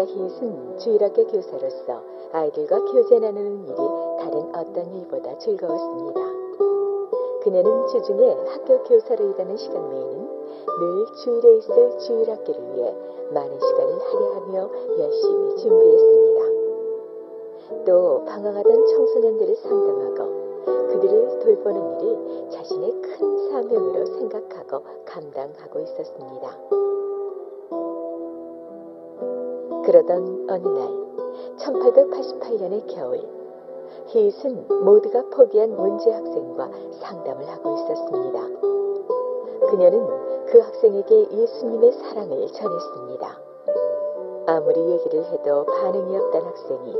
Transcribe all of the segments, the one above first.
여자 히읗은 주일학교 교사로서 아이들과 교제 나누는 일이 다른 어떤 일보다 즐거웠습니다. 그녀는 주중에 학교 교사로 일하는 시간 외에는 늘 주일에 있을 주일학교를 위해 많은 시간을 할애하며 열심히 준비했습니다. 또 방황하던 청소년들을 상담하고 그들을 돌보는 일을 자신의 큰 사명으로 생각하고 감당하고 있었습니다. 그러던 어느 날 1888년의 겨울 히읗은 모두가 포기한 문제 학생과 상담을 하고 있었습니다. 그녀는 그 학생에게 예수님의 사랑을 전했습니다. 아무리 얘기를 해도 반응이 없던 학생이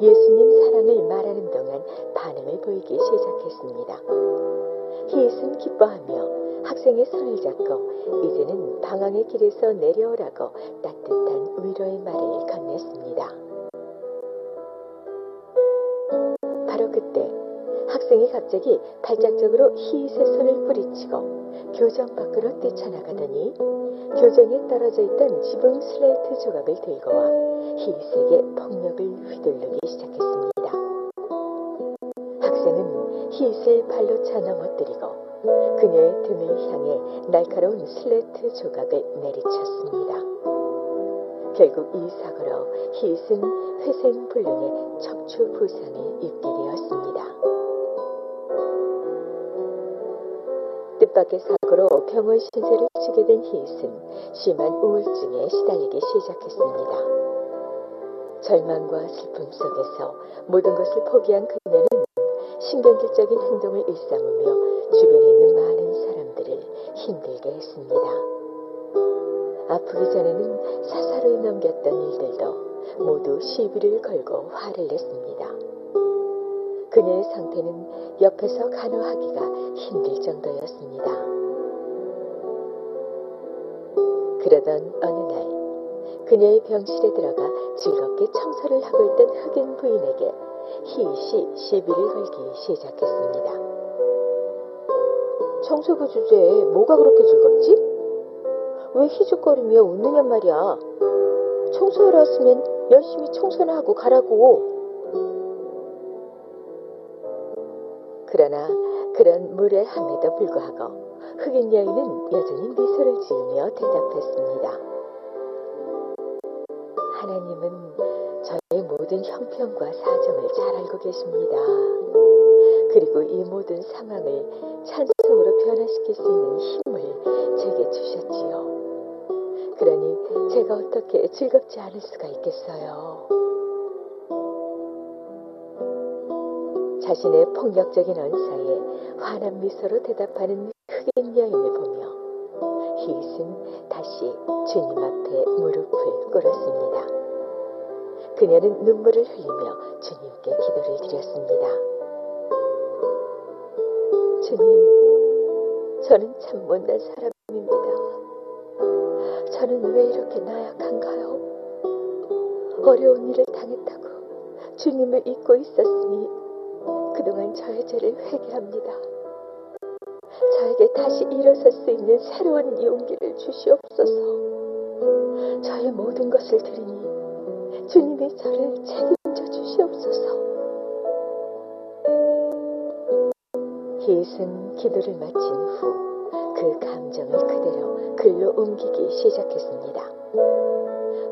예수님 사랑을 말하는 동안 반응을 보이기 시작했습니다. 히읗은 기뻐하며 학생의 손을 잡고 이제는 방황의 길에서 내려오라고 따뜻한 위로의 말을 건넸습니다. 바로 그때 학생이 갑자기 발작적으로 히읗의 손을 뿌리치고 교정 밖으로 뛰쳐나가더니 교정에 떨어져 있던 지붕 슬레이트 조각을 들고 와 히읗에게 폭력을 휘둘르기 시작했습니다. 히읗을 발로 차 넘어뜨리고 그녀의 등을 향해 날카로운 슬레이트 조각을 내리쳤습니다. 결국 이 사고로 히읗은 회생불능의 척추 부상을 입게 되었습니다. 뜻밖의 사고로 병원 신세를 지게 된 히읗은 심한 우울증에 시달리기 시작했습니다. 절망과 슬픔 속에서 모든 것을 포기한 그녀는 신경질적인 행동을 일삼으며 주변에 있는 많은 사람들을 힘들게 했습니다. 아프기 전에는 사사로이 넘겼던 일들도 모두 시비를 걸고 화를 냈습니다. 그녀의 상태는 옆에서 간호하기가 힘들 정도였습니다. 그러던 어느 날 그녀의 병실에 들어가 즐겁게 청소를 하고 있던 흑인 부인에게 히읗이 시비를 걸기 시작했습니다. 청소부 주제에 뭐가 그렇게 즐겁지? 왜 희죽거리며 웃느냔 말이야. 청소하러 왔으면 열심히 청소나 하고 가라고. 그러나 그런 무례함에도 불구하고 흑인 여인은 여전히 미소를 지으며 대답했습니다. 하나님은 저 의 모든 형편과 사정을 잘 알고 계십니다. 그리고 이 모든 상황을 찬송으로 변화시킬 수 있는 힘을 제게 주셨지요. 그러니 제가 어떻게 즐겁지 않을 수가 있겠어요. 자신의 폭력적인 언사에 환한 미소로 대답하는 흑인 여인을 보며 히읗은 다시 주님 앞에 무릎을 꿇었습니다. 그녀는 눈물을 흘리며 주님께 기도를 드렸습니다. 주님, 저는 참 못난 사람입니다. 저는 왜 이렇게 나약한가요? 어려운 일을 당했다고 주님을 잊고 있었으니 그동안 저의 죄를 회개합니다. 저에게 다시 일어설 수 있는 새로운 용기를 주시옵소서. 저의 모든 것을 드리니 주님이 저를 책임져 주시옵소서. 히읗은 기도를 마친 후 그 감정을 그대로 글로 옮기기 시작했습니다.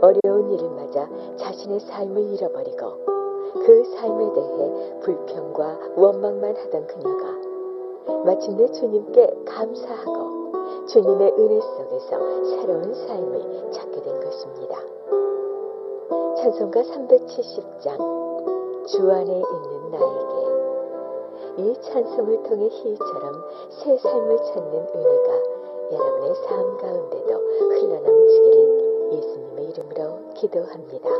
어려운 일을 맞아 자신의 삶을 잃어버리고 그 삶에 대해 불평과 원망만 하던 그녀가 마침내 주님께 감사하고 주님의 은혜 속에서 새로운 삶을 찾게 된 것입니다. 찬송가 370장 주 안에 있는 나에게 이 찬송을 통해 희처럼 새 삶을 찾는 은혜가 여러분의 삶 가운데도 흘러넘치기를 예수님의 이름으로 기도합니다.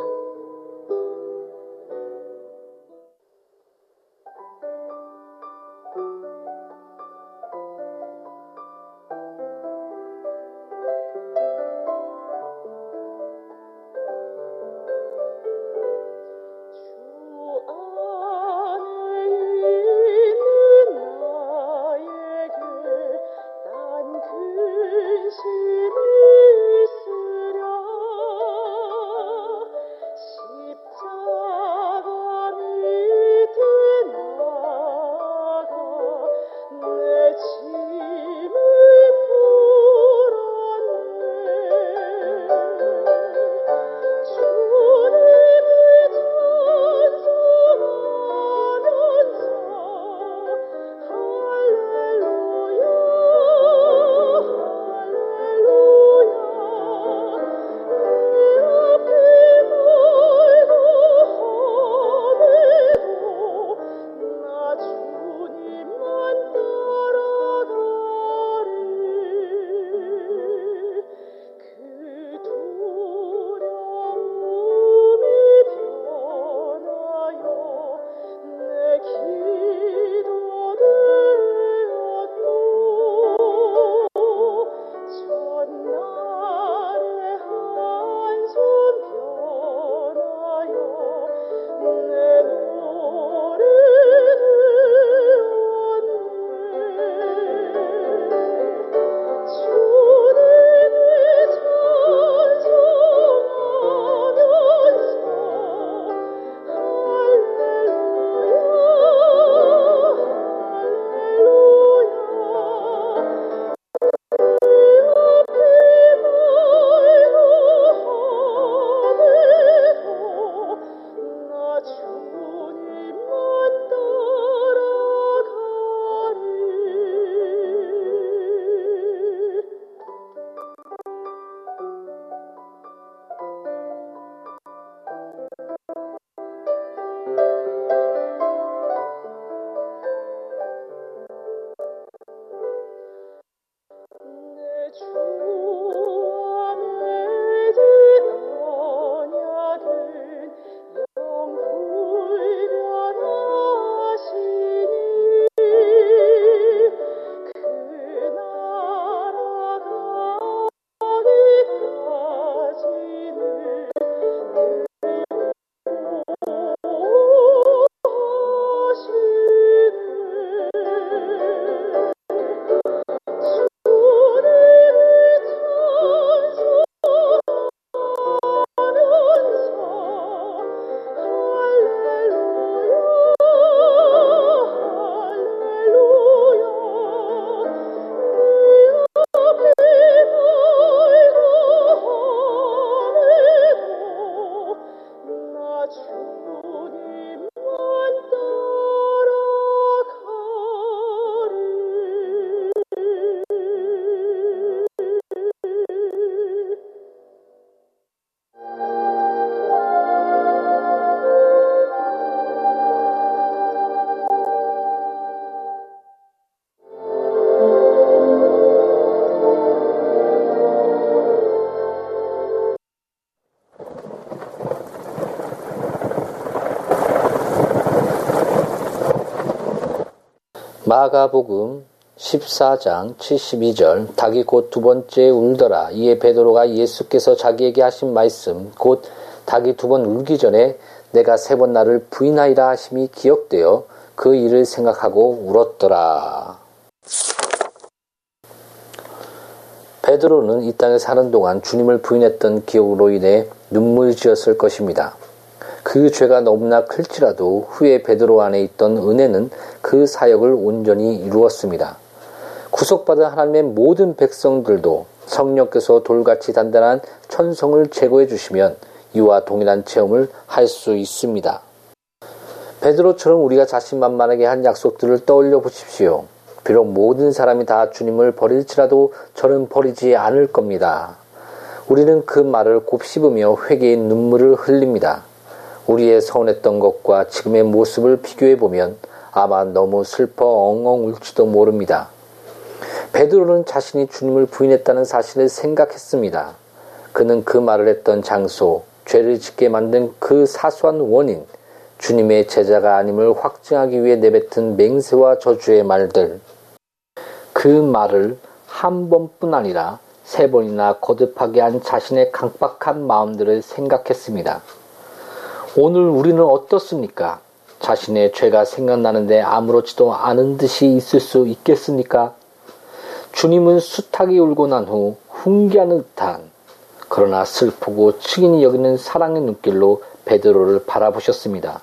마가복음 14장 72절 닭이 곧 두 번째 울더라 이에 베드로가 예수께서 자기에게 하신 말씀 곧 닭이 두 번 울기 전에 내가 세 번 나를 부인하리라 하심이 기억되어 그 일을 생각하고 울었더라. 베드로는 이 땅에 사는 동안 주님을 부인했던 기억으로 인해 눈물 지었을 것입니다. 그 죄가 너무나 클지라도 후에 베드로 안에 있던 은혜는 그 사역을 온전히 이루었습니다. 구속받은 하나님의 모든 백성들도 성령께서 돌같이 단단한 천성을 제거해 주시면 이와 동일한 체험을 할 수 있습니다. 베드로처럼 우리가 자신만만하게 한 약속들을 떠올려 보십시오. 비록 모든 사람이 다 주님을 버릴지라도 저는 버리지 않을 겁니다. 우리는 그 말을 곱씹으며 회개의 눈물을 흘립니다. 우리의 서운했던 것과 지금의 모습을 비교해 보면 아마 너무 슬퍼 엉엉 울지도 모릅니다. 베드로는 자신이 주님을 부인했다는 사실을 생각했습니다. 그는 그 말을 했던 장소, 죄를 짓게 만든 그 사소한 원인, 주님의 제자가 아님을 확증하기 위해 내뱉은 맹세와 저주의 말들. 그 말을 한 번뿐 아니라 세 번이나 거듭하게 한 자신의 강박한 마음들을 생각했습니다. 오늘 우리는 어떻습니까? 자신의 죄가 생각나는데 아무렇지도 않은 듯이 있을 수 있겠습니까? 주님은 숱하게 울고 난 후 훈계하는 듯한 그러나 슬프고 측인이 여기는 사랑의 눈길로 베드로를 바라보셨습니다.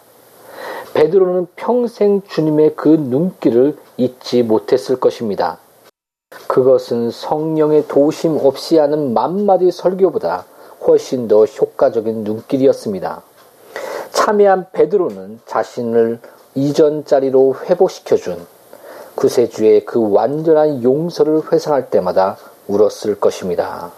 베드로는 평생 주님의 그 눈길을 잊지 못했을 것입니다. 그것은 성령의 도우심 없이 하는 만마디 설교보다 훨씬 더 효과적인 눈길이었습니다. 참여한 베드로는 자신을 이전 자리로 회복시켜준 구세주의 그 완전한 용서를 회상할 때마다 울었을 것입니다.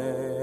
사